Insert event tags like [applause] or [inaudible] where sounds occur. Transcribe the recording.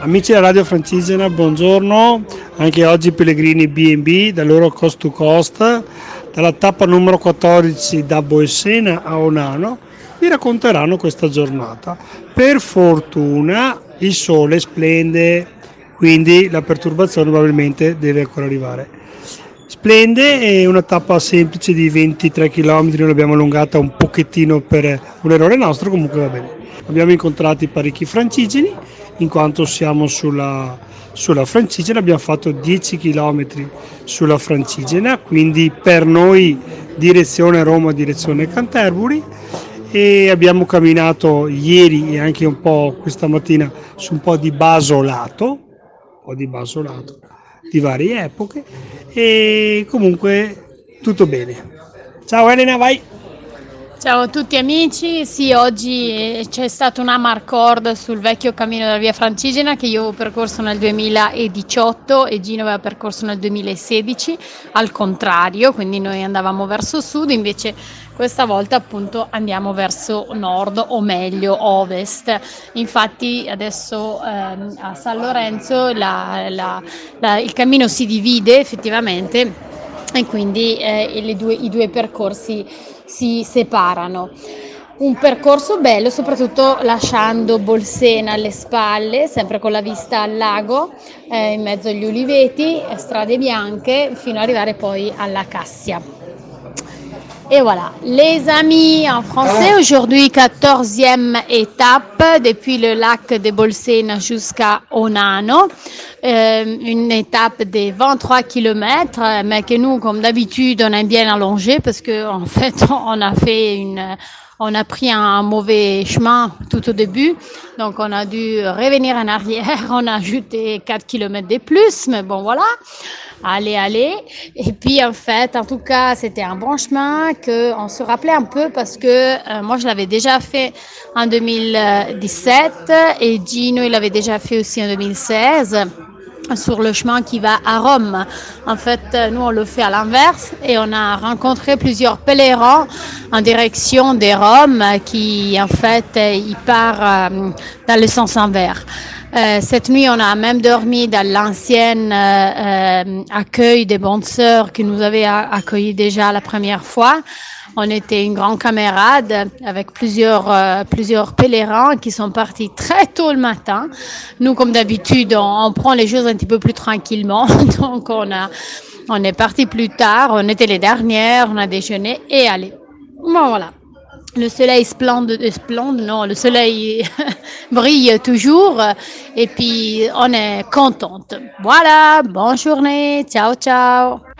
Amici della Radio Francigena, buongiorno. Anche oggi pellegrini B&B dal loro cost to cost, dalla tappa numero 14 da Boessena a Onano, vi racconteranno questa giornata. Per fortuna il sole splende, quindi la perturbazione probabilmente deve ancora arrivare. Splende, è una tappa semplice di 23 km, noi l'abbiamo allungata un pochettino per un errore nostro, comunque va bene. Abbiamo incontrato parecchi francigeni in quanto siamo sulla, sulla Francigena, abbiamo fatto 10 km sulla Francigena, quindi per noi direzione Roma, direzione Canterbury e abbiamo camminato ieri e anche un po' questa mattina su un po' di basolato, po' di basolato di varie epoche e comunque tutto bene. Ciao Elena, vai! Ciao a tutti amici, sì oggi c'è stato una Marcord sul vecchio cammino della via Francigena che io avevo percorso nel 2018 e Gino aveva percorso nel 2016, al contrario, quindi noi andavamo verso sud, invece questa volta appunto andiamo verso nord o meglio ovest. Infatti adesso ehm, a San Lorenzo la, la, la, il cammino si divide effettivamente e quindi eh, due, i due percorsi si separano. Un percorso bello, soprattutto lasciando Bolsena alle spalle, sempre con la vista al lago, eh, in mezzo agli uliveti, strade bianche, fino ad arrivare poi alla Cassia. Et voilà, les amis en français, aujourd'hui 14e étape depuis le lac de Bolsena jusqu'à Onano. Euh, une étape de 23 km, mais que nous, comme d'habitude, on aime bien allonger parce que [laughs] en fait, on a fait une, on a pris un mauvais chemin tout au début, donc on a dû revenir en arrière, [laughs] on a ajouté 4 km de plus, mais bon voilà. Allez, allez. Et puis en fait, en tout cas, c'était un bon chemin que on se rappelait un peu parce que euh, moi je l'avais déjà fait en 2017 et Gino il l'avait déjà fait aussi en 2016 sur le chemin qui va à Rome. En fait, nous, on le fait à l'inverse et on a rencontré plusieurs pèlerins en direction de Rome qui, en fait, il part euh, dans le sens inverse. Euh, cette nuit, on a même dormi dans l'ancien euh, accueil des bonnes sœurs qui nous avaient accueillis déjà la première fois. On était une grande camarade avec plusieurs, euh, plusieurs pèlerins qui sont partis très tôt le matin. Nous, comme d'habitude, on, prend les choses un petit peu plus tranquillement. [laughs] Donc, on, a, on est parti plus tard. On était les dernières. On a déjeuné et allez. Bon, voilà. Le soleil splende, splende, non, le soleil [laughs] brille toujours et puis on est contente. Voilà, bonne journée, ciao ciao.